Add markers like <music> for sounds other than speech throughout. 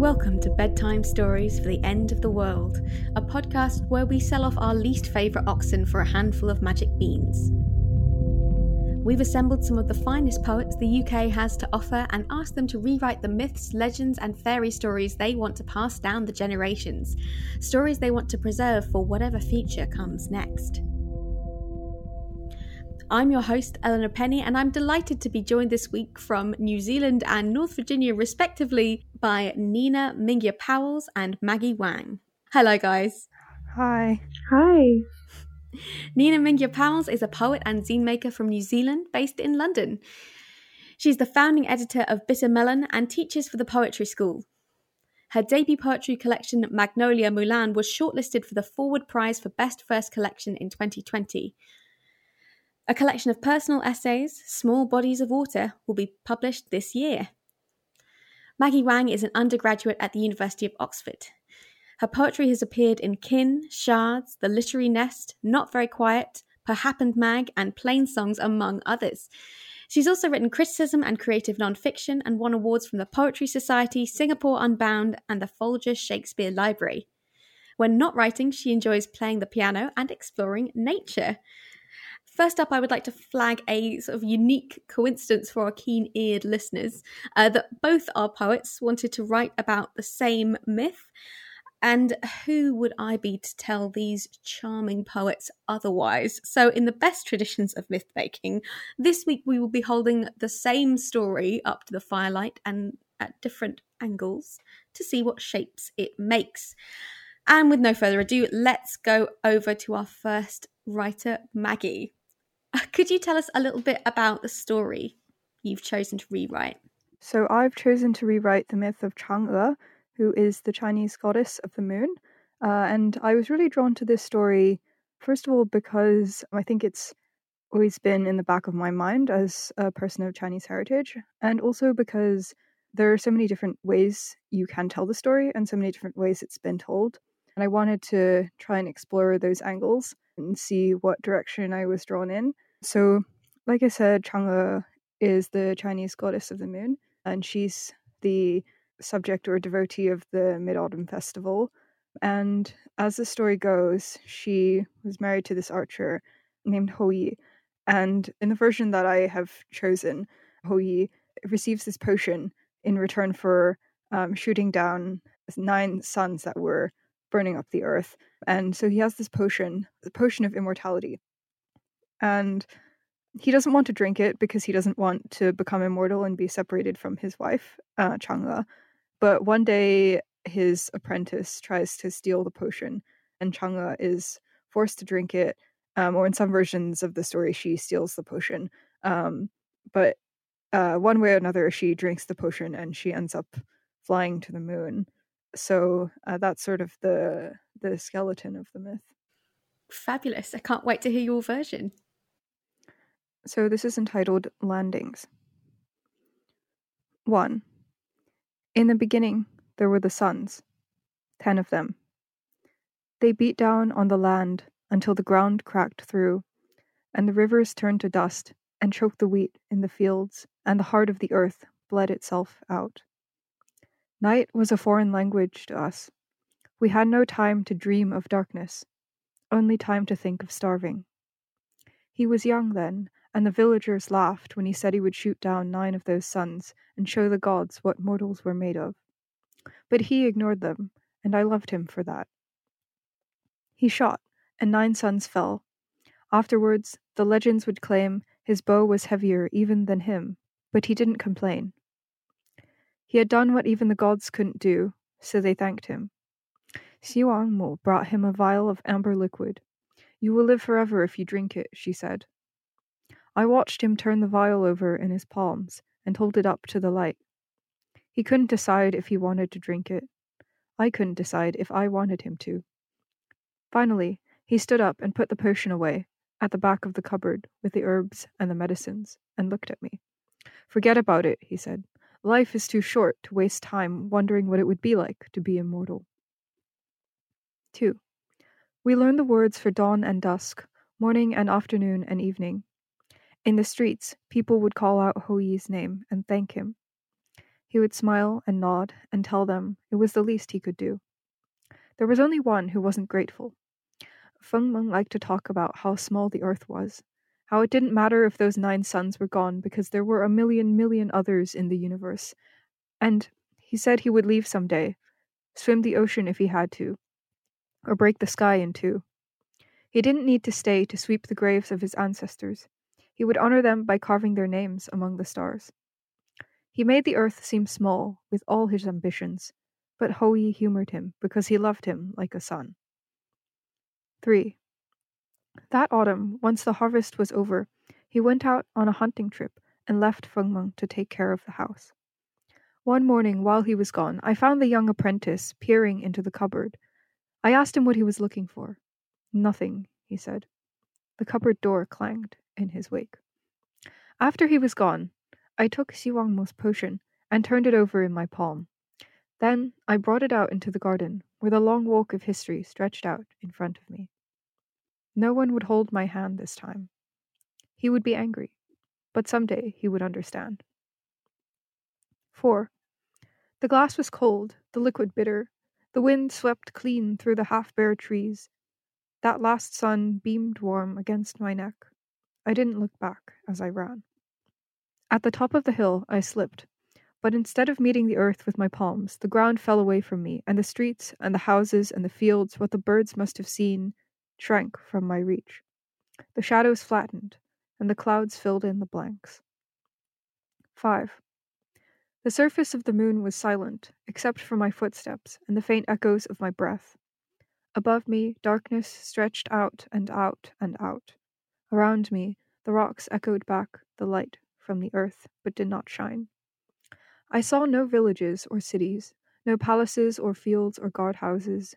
Welcome to Bedtime Stories for the End of the World, a podcast where we sell off our least favourite oxen for a handful of magic beans. We've assembled some of the finest poets the UK has to offer and asked them to rewrite the myths, legends, and fairy stories they want to pass down the generations, stories they want to preserve for whatever future comes next. I'm your host, Eleanor Penny, and I'm delighted to be joined this week from New Zealand and North Virginia, respectively, by Nina Mingya Powles and Maggie Wang. Hello, guys. Hi. Hi. Nina Mingya Powles is a poet and zine maker from New Zealand based in London. She's the founding editor of Bitter Melon and teaches for the Poetry School. Her debut poetry collection, Magnolia Mulan, was shortlisted for the Forward Prize for Best First Collection in 2020. A collection of personal essays, Small Bodies of Water, will be published this year. Maggie Wang is an undergraduate at the University of Oxford. Her poetry has appeared in Kin, Shards, The Literary Nest, Not Very Quiet, Perhappened Mag, and Plainsongs, among others. She's also written criticism and creative nonfiction and won awards from the Poetry Society, Singapore Unbound, and the Folger Shakespeare Library. When not writing, she enjoys playing the piano and exploring nature. First up, I would like to flag a sort of unique coincidence for our keen eared listeners uh, that both our poets wanted to write about the same myth. And who would I be to tell these charming poets otherwise? So, in the best traditions of myth making, this week we will be holding the same story up to the firelight and at different angles to see what shapes it makes. And with no further ado, let's go over to our first writer, Maggie. <laughs> Could you tell us a little bit about the story you've chosen to rewrite? So I've chosen to rewrite the myth of Chang'e, who is the Chinese goddess of the moon. Uh, and I was really drawn to this story, first of all, because I think it's always been in the back of my mind as a person of Chinese heritage, and also because there are so many different ways you can tell the story and so many different ways it's been told. And I wanted to try and explore those angles and see what direction I was drawn in. So, like I said, Chang'e is the Chinese goddess of the moon, and she's the subject or devotee of the Mid Autumn Festival. And as the story goes, she was married to this archer named Hou Yi. And in the version that I have chosen, Hou Yi receives this potion in return for um, shooting down nine suns that were burning up the earth. And so he has this potion, the potion of immortality. And he doesn't want to drink it because he doesn't want to become immortal and be separated from his wife, uh, Chang'e. But one day, his apprentice tries to steal the potion, and Chang'e is forced to drink it. Um, or in some versions of the story, she steals the potion. Um, but uh, one way or another, she drinks the potion and she ends up flying to the moon so uh, that's sort of the the skeleton of the myth. Fabulous! I can't wait to hear your version. So this is entitled Landings. One. In the beginning, there were the suns, ten of them. They beat down on the land until the ground cracked through, and the rivers turned to dust and choked the wheat in the fields, and the heart of the earth bled itself out. Night was a foreign language to us. We had no time to dream of darkness, only time to think of starving. He was young then, and the villagers laughed when he said he would shoot down nine of those suns and show the gods what mortals were made of. But he ignored them, and I loved him for that. He shot, and nine suns fell. Afterwards, the legends would claim his bow was heavier even than him, but he didn't complain. He had done what even the gods couldn't do, so they thanked him. Xiwang Mu brought him a vial of amber liquid. You will live forever if you drink it, she said. I watched him turn the vial over in his palms and hold it up to the light. He couldn't decide if he wanted to drink it. I couldn't decide if I wanted him to. Finally, he stood up and put the potion away, at the back of the cupboard, with the herbs and the medicines, and looked at me. Forget about it, he said. Life is too short to waste time wondering what it would be like to be immortal. 2. We learn the words for dawn and dusk, morning and afternoon and evening. In the streets, people would call out Hou Yi's name and thank him. He would smile and nod and tell them it was the least he could do. There was only one who wasn't grateful. Feng Meng liked to talk about how small the earth was, how it didn't matter if those nine suns were gone because there were a million million others in the universe, and he said he would leave some day, swim the ocean if he had to, or break the sky in two. He didn't need to stay to sweep the graves of his ancestors. He would honor them by carving their names among the stars. He made the earth seem small with all his ambitions, but Yi humored him because he loved him like a son. 3. That autumn, once the harvest was over, he went out on a hunting trip and left Feng Meng to take care of the house. One morning, while he was gone, I found the young apprentice peering into the cupboard. I asked him what he was looking for. Nothing, he said. The cupboard door clanged in his wake. After he was gone, I took Xiwangmu's potion and turned it over in my palm. Then I brought it out into the garden, where the long walk of history stretched out in front of me. No one would hold my hand this time. He would be angry, but someday he would understand. 4. The glass was cold, the liquid bitter. The wind swept clean through the half bare trees, that last sun beamed warm against my neck. I didn't look back as I ran. At the top of the hill, I slipped, but instead of meeting the earth with my palms, the ground fell away from me, and the streets and the houses and the fields, what the birds must have seen, shrank from my reach. The shadows flattened, and the clouds filled in the blanks. 5. The surface of the moon was silent, except for my footsteps and the faint echoes of my breath. Above me, darkness stretched out and out and out. Around me, the rocks echoed back the light from the earth, but did not shine. I saw no villages or cities, no palaces or fields or guardhouses.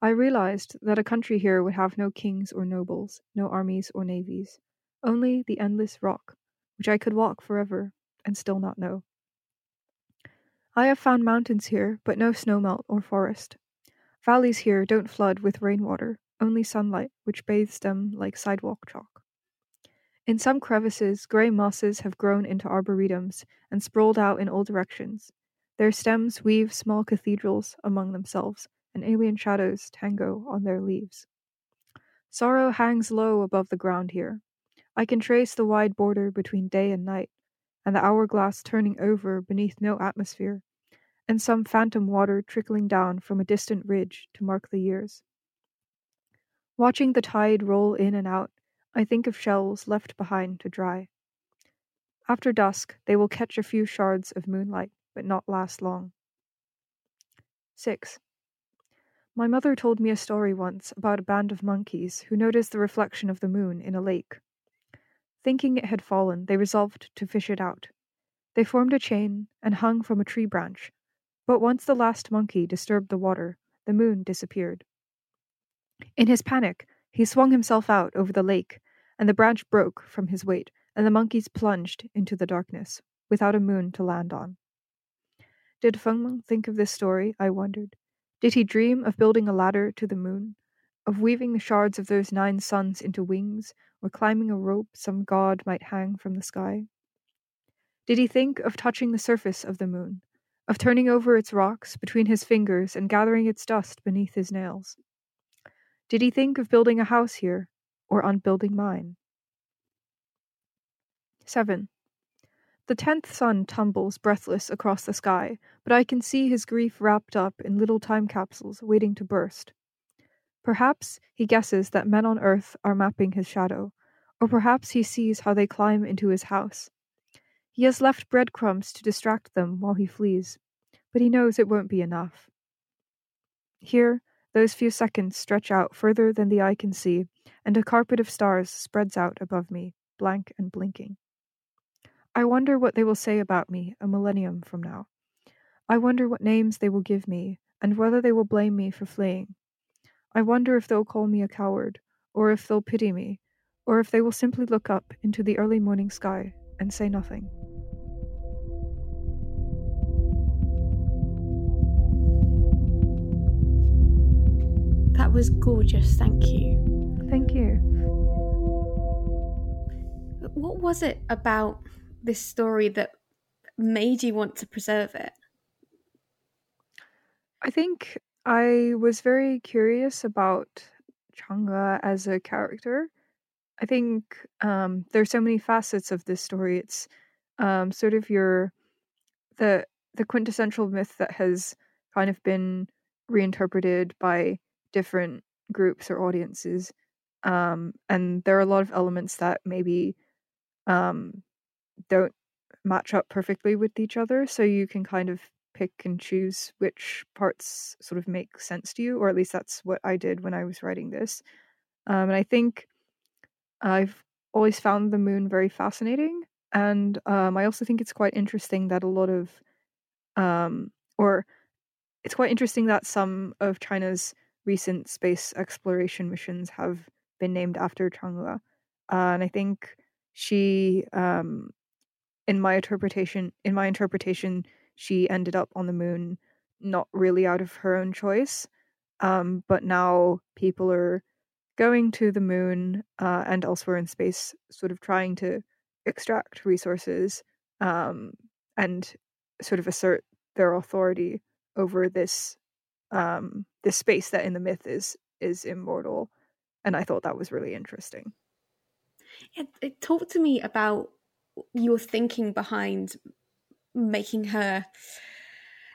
I realized that a country here would have no kings or nobles, no armies or navies, only the endless rock, which I could walk forever and still not know. I have found mountains here, but no snowmelt or forest. Valleys here don't flood with rainwater, only sunlight, which bathes them like sidewalk chalk. In some crevices, grey mosses have grown into arboretums and sprawled out in all directions. Their stems weave small cathedrals among themselves, and alien shadows tango on their leaves. Sorrow hangs low above the ground here. I can trace the wide border between day and night, and the hourglass turning over beneath no atmosphere, and some phantom water trickling down from a distant ridge to mark the years. Watching the tide roll in and out, I think of shells left behind to dry. After dusk, they will catch a few shards of moonlight, but not last long. 6. My mother told me a story once about a band of monkeys who noticed the reflection of the moon in a lake. Thinking it had fallen, they resolved to fish it out. They formed a chain and hung from a tree branch, but once the last monkey disturbed the water, the moon disappeared. In his panic, he swung himself out over the lake, and the branch broke from his weight, and the monkeys plunged into the darkness, without a moon to land on. Did Feng Meng think of this story? I wondered. Did he dream of building a ladder to the moon, of weaving the shards of those nine suns into wings, or climbing a rope some god might hang from the sky? Did he think of touching the surface of the moon, of turning over its rocks between his fingers and gathering its dust beneath his nails. Did he think of building a house here, or on building mine? 7. The tenth sun tumbles breathless across the sky, but I can see his grief wrapped up in little time capsules waiting to burst. Perhaps he guesses that men on earth are mapping his shadow, or perhaps he sees how they climb into his house, he has left breadcrumbs to distract them while he flees, but he knows it won't be enough. Here, those few seconds stretch out further than the eye can see, and a carpet of stars spreads out above me, blank and blinking. I wonder what they will say about me a millennium from now. I wonder what names they will give me, and whether they will blame me for fleeing. I wonder if they'll call me a coward, or if they'll pity me, or if they will simply look up into the early morning sky and say nothing. That was gorgeous, thank you. Thank you. What was it about this story that made you want to preserve it? I think I was very curious about Chang'e as a character. I think um, there's so many facets of this story. It's um, sort of your the the quintessential myth that has kind of been reinterpreted by different groups or audiences. Um, and there are a lot of elements that maybe um, don't match up perfectly with each other. So you can kind of pick and choose which parts sort of make sense to you, or at least that's what I did when I was writing this. Um, and I think I've always found the moon very fascinating. And um, I also think it's quite interesting that a lot of, um, or it's quite interesting that some of China's recent space exploration missions have been named after Chang'e. Uh, and I think she, um, in my interpretation, in my interpretation, she ended up on the moon not really out of her own choice. Um, but now people are going to the moon uh, and elsewhere in space, sort of trying to extract resources um, and sort of assert their authority over this um, this space that in the myth is is immortal. And I thought that was really interesting. It, it talked to me about your thinking behind making her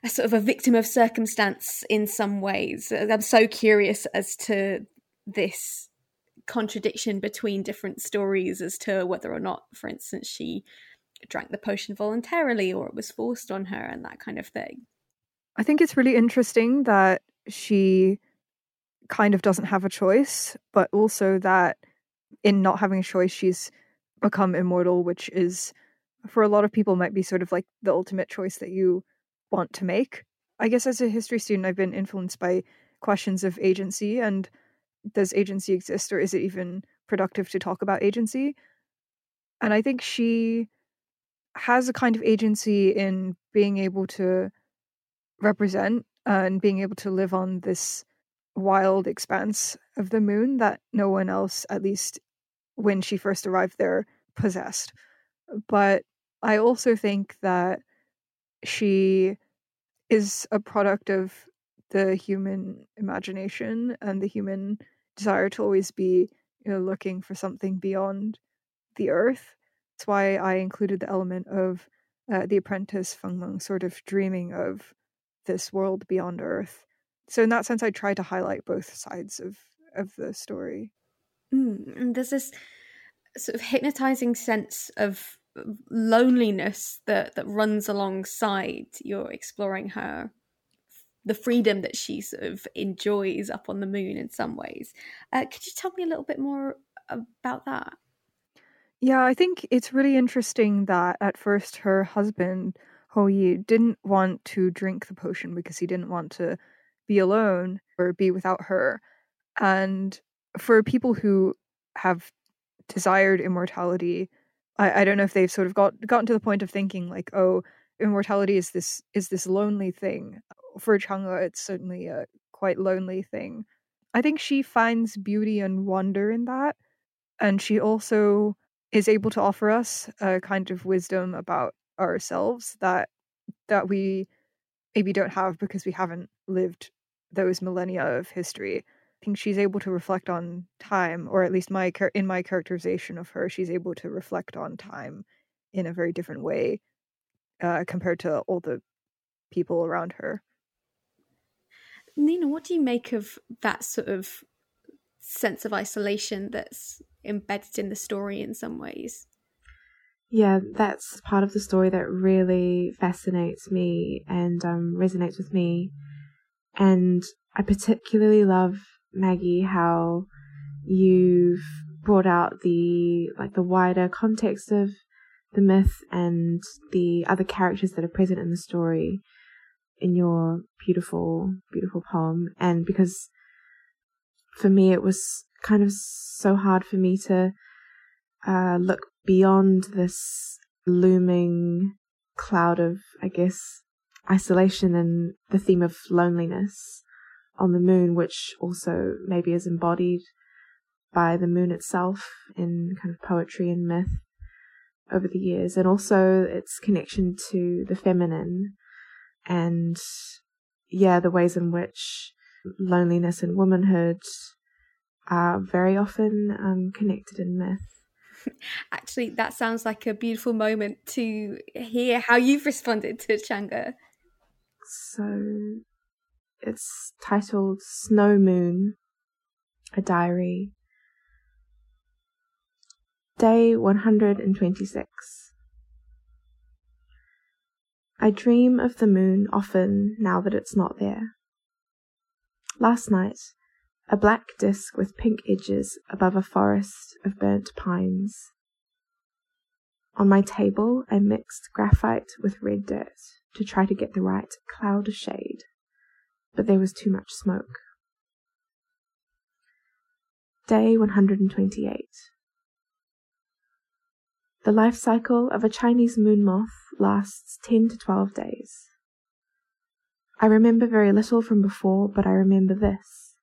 a sort of a victim of circumstance in some ways. I'm so curious as to this contradiction between different stories as to whether or not, for instance, she drank the potion voluntarily or it was forced on her and that kind of thing. I think it's really interesting that she kind of doesn't have a choice, but also that in not having a choice, she's become immortal, which is for a lot of people might be sort of like the ultimate choice that you want to make. I guess as a history student, I've been influenced by questions of agency and does agency exist or is it even productive to talk about agency? And I think she has a kind of agency in being able to represent and being able to live on this wild expanse of the moon that no one else, at least when she first arrived there, possessed. But I also think that she is a product of the human imagination and the human desire to always be you know looking for something beyond the earth that's why i included the element of uh, the apprentice feng meng sort of dreaming of this world beyond earth so in that sense i try to highlight both sides of of the story mm, and this sort of hypnotizing sense of loneliness that that runs alongside you're exploring her the freedom that she sort of enjoys up on the moon in some ways. Uh, could you tell me a little bit more about that? Yeah, I think it's really interesting that at first her husband, Hou Yi, didn't want to drink the potion because he didn't want to be alone or be without her. And for people who have desired immortality, I, I don't know if they've sort of got gotten to the point of thinking like, oh, immortality is this is this lonely thing. For Chang'e, it's certainly a quite lonely thing. I think she finds beauty and wonder in that, and she also is able to offer us a kind of wisdom about ourselves that that we maybe don't have because we haven't lived those millennia of history think she's able to reflect on time, or at least my in my characterization of her, she's able to reflect on time in a very different way uh, compared to all the people around her. Nina, what do you make of that sort of sense of isolation that's embedded in the story in some ways? Yeah, that's part of the story that really fascinates me and um, resonates with me. And I particularly love Maggie, how you've brought out the like the wider context of the myth and the other characters that are present in the story in your beautiful, beautiful poem. And because for me, it was kind of so hard for me to uh, look beyond this looming cloud of, I guess, isolation and the theme of loneliness on the moon, which also maybe is embodied by the moon itself in kind of poetry and myth. over the years, and also its connection to the feminine and, yeah, the ways in which loneliness and womanhood are very often um, connected in myth. <laughs> Actually, that sounds like a beautiful moment to hear how you've responded to Chang'e. So, it's titled Snow Moon, a diary. Day 126. I dream of the moon often now that it's not there. Last night, a black disk with pink edges above a forest of burnt pines. On my table, I mixed graphite with red dirt to try to get the right cloud shade, but there was too much smoke. Day 128. The life cycle of a Chinese moon moth lasts 10 to 12 days. I remember very little from before, but I remember this.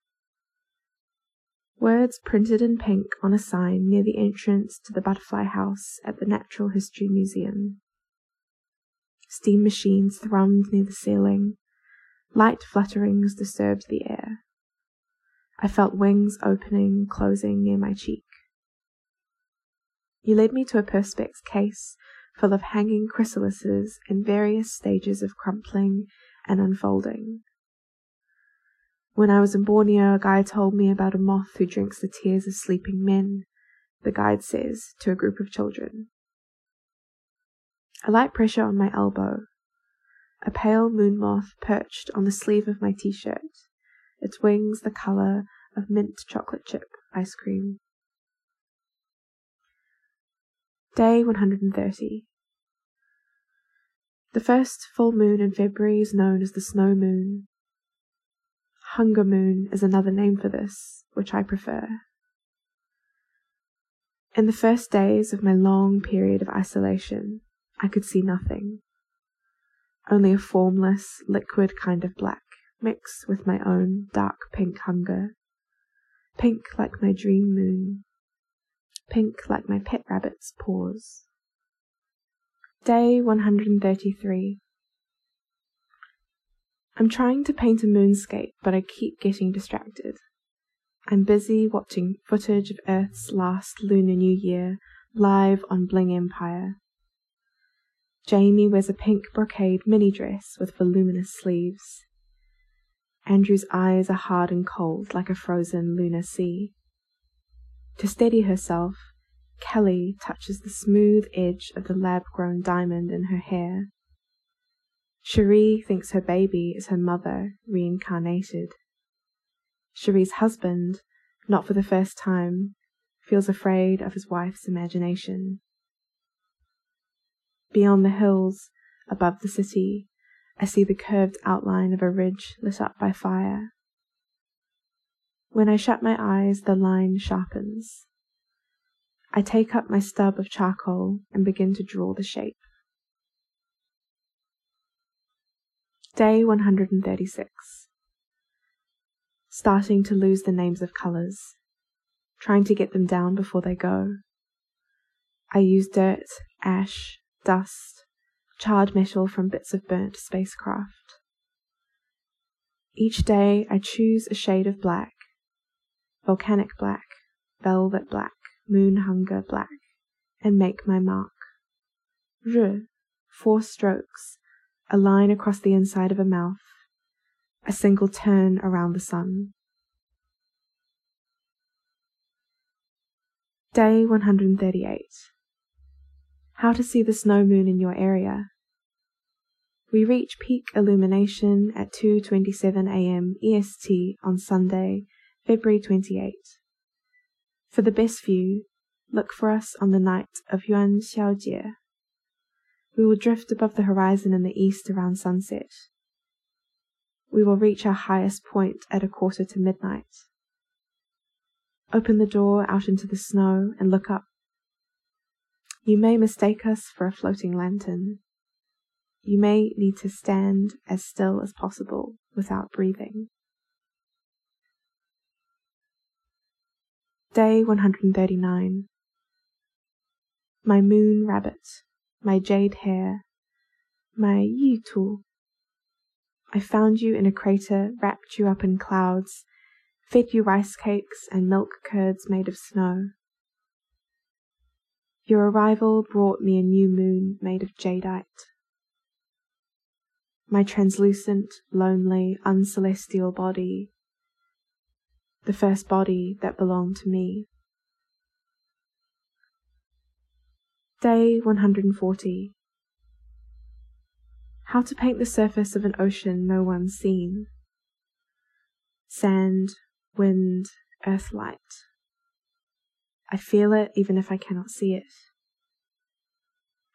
Words printed in pink on a sign near the entrance to the butterfly house at the Natural History Museum. Steam machines thrummed near the ceiling. Light flutterings disturbed the air. I felt wings opening, closing near my cheek. You led me to a perspex case full of hanging chrysalises in various stages of crumpling and unfolding. When I was in Borneo, a guide told me about a moth who drinks the tears of sleeping men, the guide says to a group of children. A light pressure on my elbow. A pale moon moth perched on the sleeve of my t shirt, its wings the colour of mint chocolate chip ice cream. Day 130. The first full moon in February is known as the snow moon. Hunger moon is another name for this, which I prefer. In the first days of my long period of isolation, I could see nothing. Only a formless, liquid kind of black mixed with my own dark pink hunger. Pink like my dream moon. Pink like my pet rabbit's paws. Day 133. I'm trying to paint a moonscape, but I keep getting distracted. I'm busy watching footage of Earth's last Lunar New Year live on Bling Empire. Jaime wears a pink brocade mini dress with voluminous sleeves. Andrew's eyes are hard and cold like a frozen lunar sea. To steady herself, Kelly touches the smooth edge of the lab grown diamond in her hair. Cherie thinks her baby is her mother reincarnated. Cherie's husband, not for the first time, feels afraid of his wife's imagination. Beyond the hills, above the city, I see the curved outline of a ridge lit up by fire. When I shut my eyes, the line sharpens. I take up my stub of charcoal and begin to draw the shape. Day 136. Starting to lose the names of colours, trying to get them down before they go. I use dirt, ash, dust, charred metal from bits of burnt spacecraft. Each day I choose a shade of black, volcanic black, velvet black, moon hunger black, and make my mark. R, four strokes, a line across the inside of a mouth, a single turn around the sun. Day 138. How to see the snow moon in your area. We reach peak illumination at 2:27 a.m. EST on Sunday, February 28. For the best view, look for us on the night of Yuan Xiaojie. We will drift above the horizon in the east around sunset. We will reach our highest point at a quarter to midnight. Open the door out into the snow and look up. You may mistake us for a floating lantern. You may need to stand as still as possible without breathing. Day 139. my moon rabbit, my jade hare, my Yutu. I found you in a crater, wrapped you up in clouds, fed you rice cakes and milk curds made of snow. Your arrival brought me a new moon made of jadeite. My translucent, lonely, uncelestial body, the first body that belonged to me. Day 140 How to paint the surface of an ocean no one's seen. Sand, wind, earth light. I feel it even if I cannot see it.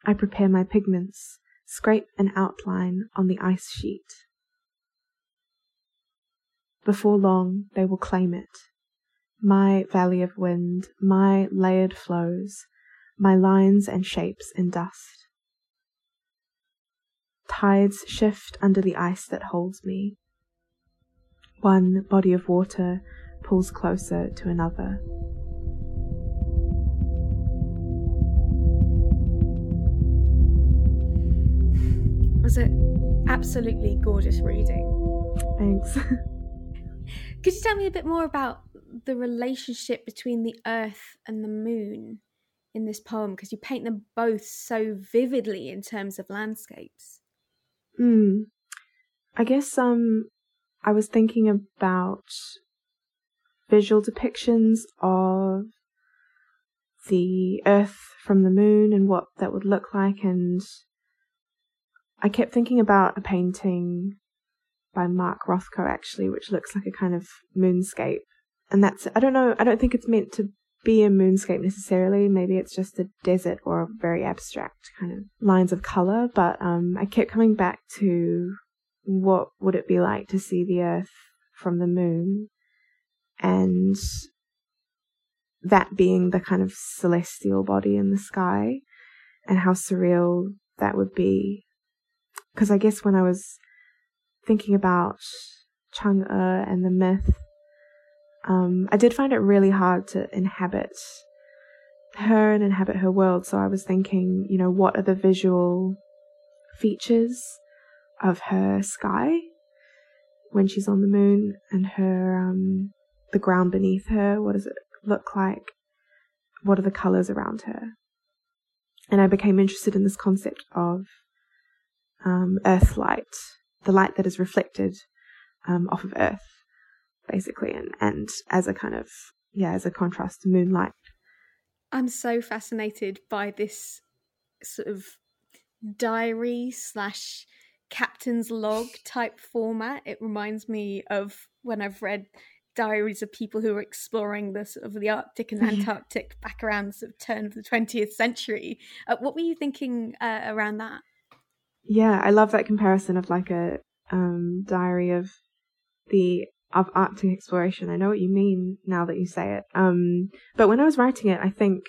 I prepare my pigments, scrape an outline on the ice sheet. Before long, they will claim it. My valley of wind, my layered flows, my lines and shapes in dust. Tides shift under the ice that holds me. One body of water pulls closer to another. Was an absolutely gorgeous reading. Thanks. <laughs> Could you tell me a bit more about the relationship between the earth and the moon in this poem? Because you paint them both so vividly in terms of landscapes. Hmm. I guess um I was thinking about visual depictions of the earth from the moon and what that would look like and I kept thinking about a painting by Mark Rothko actually, which looks like a kind of moonscape. And that's, I don't know, I don't think it's meant to be a moonscape necessarily. Maybe it's just a desert or a very abstract kind of lines of color. But um, I kept coming back to what would it be like to see the earth from the moon and that being the kind of celestial body in the sky and how surreal that would be because I guess when I was thinking about Chang'e and the myth, um, I did find it really hard to inhabit her and inhabit her world. So I was thinking, you know, what are the visual features of her sky when she's on the moon and her um, the ground beneath her? What does it look like? What are the colors around her? And I became interested in this concept of um, earth light, the light that is reflected um, off of earth, basically, and, and as a kind of, yeah, as a contrast to moonlight. I'm so fascinated by this sort of diary slash captain's log type format. It reminds me of when I've read diaries of people who were exploring the sort of the Arctic and <laughs> Antarctic back around the sort of turn of the 20th century. Uh, what were you thinking uh, around that? Yeah, I love that comparison of like a um, diary of the of Arctic exploration. I know what you mean now that you say it. Um, but when I was writing it, I think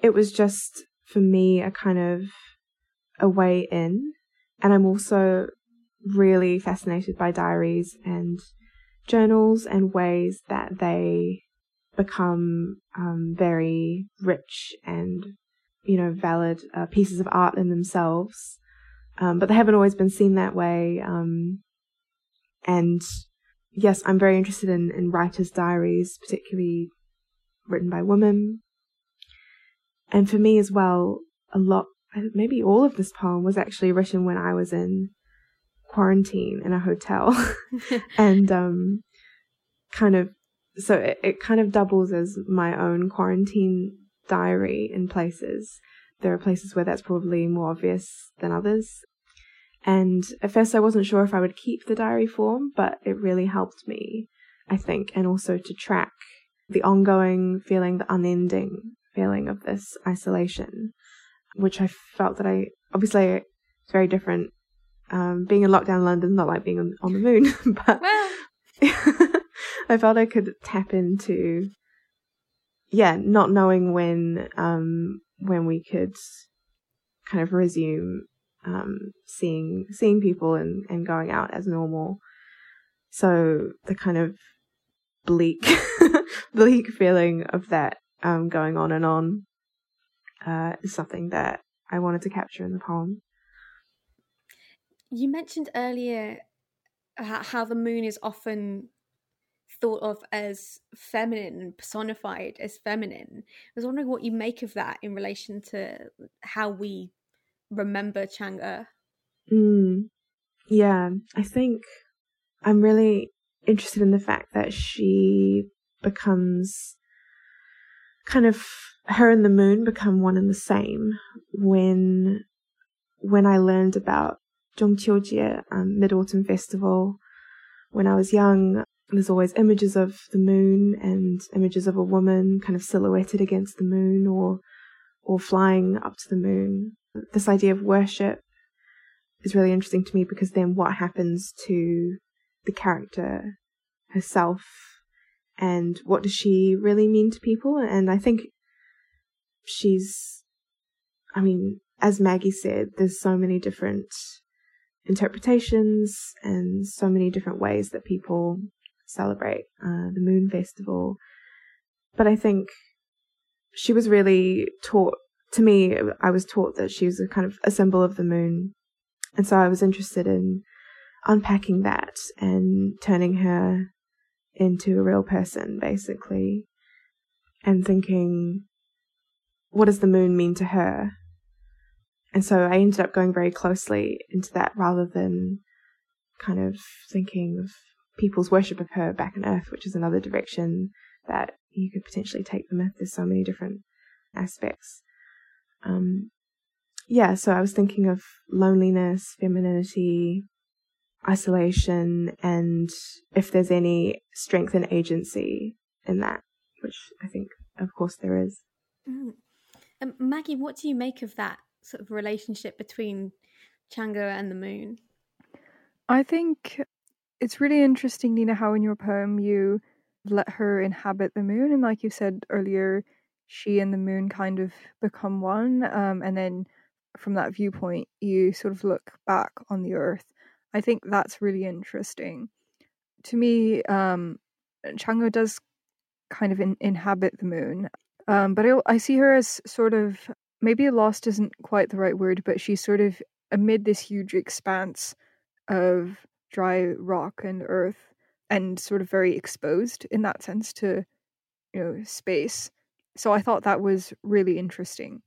it was just for me a kind of a way in, and I'm also really fascinated by diaries and journals and ways that they become um, very rich and you know valid uh, pieces of art in themselves um, but they haven't always been seen that way. Um, and yes, I'm very interested in, in writers' diaries, particularly written by women. And for me as well, a lot, maybe all of this poem was actually written when I was in quarantine in a hotel. <laughs> <laughs> and um, kind of, so it, it kind of doubles as my own quarantine diary in places there are places where that's probably more obvious than others. And at first, I wasn't sure if I would keep the diary form, but it really helped me, I think, and also to track the ongoing feeling, the unending feeling of this isolation, which I felt that I obviously it's very different. Um, being in lockdown in London, not like being on, on the moon, <laughs> but well. <laughs> I felt I could tap into, yeah, not knowing when um, when we could kind of resume um, seeing seeing people and, and going out as normal. So the kind of bleak <laughs> bleak feeling of that um, going on and on uh, is something that I wanted to capture in the poem. You mentioned earlier how the moon is often thought of as feminine and personified as feminine. I was wondering what you make of that in relation to how we remember Chang'e. Mm, yeah, I think I'm really interested in the fact that she becomes kind of her and the moon become one and the same when when I learned about Zhongqiujie, um, Mid Autumn Festival. When I was young, there's always images of the moon and images of a woman kind of silhouetted against the moon or or flying up to the moon. This idea of worship is really interesting to me because then what happens to the character herself and what does she really mean to people? And I think she's, I mean, as Maggie said, there's so many different interpretations and so many different ways that people celebrate uh, the Moon Festival. But I think she was really taught, to me, I was taught that she was a kind of a symbol of the moon. And so I was interested in unpacking that and turning her into a real person, basically, and thinking, what does the moon mean to her? And so I ended up going very closely into that rather than kind of thinking of people's worship of her back on Earth, which is another direction that you could potentially take the myth. There's so many different aspects. Um, yeah, so I was thinking of loneliness, femininity, isolation, and if there's any strength and agency in that, which I think, of course, there is. Mm. Um, Maggie, what do you make of that sort of relationship between Chang'e and the moon? I think it's really interesting, Nina, how in your poem you let her inhabit the moon. And like you said earlier, she and the moon kind of become one. Um, and then from that viewpoint, you sort of look back on the earth. I think that's really interesting. To me, um, Chang'e does kind of in- inhabit the moon. Um, but I, I see her as sort of maybe lost isn't quite the right word, but she's sort of amid this huge expanse of dry rock and earth and sort of very exposed in that sense to you know space. So i thought that was really interesting.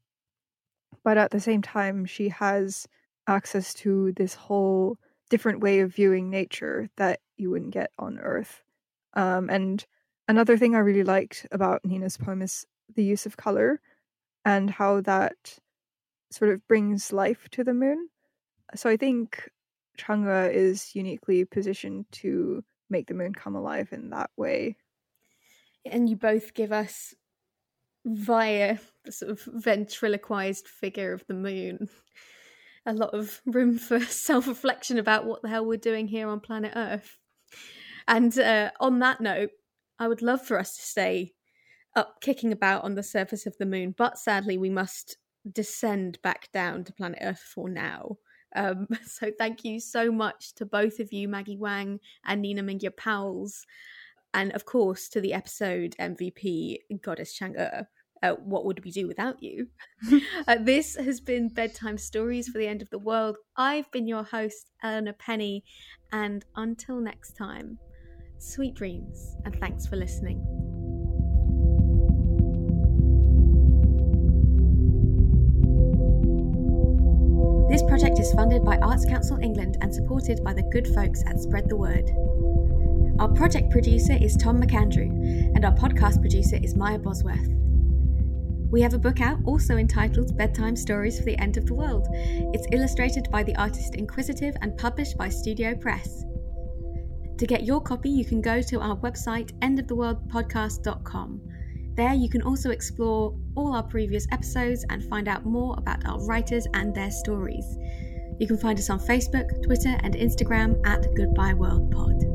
But at the same time she has access to this whole different way of viewing nature that you wouldn't get on earth. Um, and another thing i really liked about nina's poem is the use of color and how that sort of brings life to the moon. So i think Chang'e is uniquely positioned to make the moon come alive in that way. And you both give us, via the sort of ventriloquized figure of the moon, a lot of room for <laughs> self reflection about what the hell we're doing here on planet Earth. And uh, on that note, I would love for us to stay up kicking about on the surface of the moon, but sadly, we must descend back down to planet Earth for now. Um, <laughs> so thank you so much to both of you, Maggie Wang and Nina Mingya Powles, and of course to the episode MVP Goddess Chang'e. Uh, what would we do without you? <laughs> uh, this has been Bedtime Stories for the End of the World. I've been your host, Eleanor Penny, and until next time, sweet dreams and thanks for listening. Is funded by Arts Council England and supported by the good folks at Spread the Word. Our project producer is Tom McAndrew, and our podcast producer is Maya Bosworth. We have a book out also entitled Bedtime Stories for the End of the World. It's illustrated by the artist Inquisitive and published by Studio Press. To get your copy, you can go to our website endoftheworldpodcast.com. There, you can also explore all our previous episodes and find out more about our writers and their stories. You can find us on Facebook, Twitter, and Instagram at Goodbye World Pod.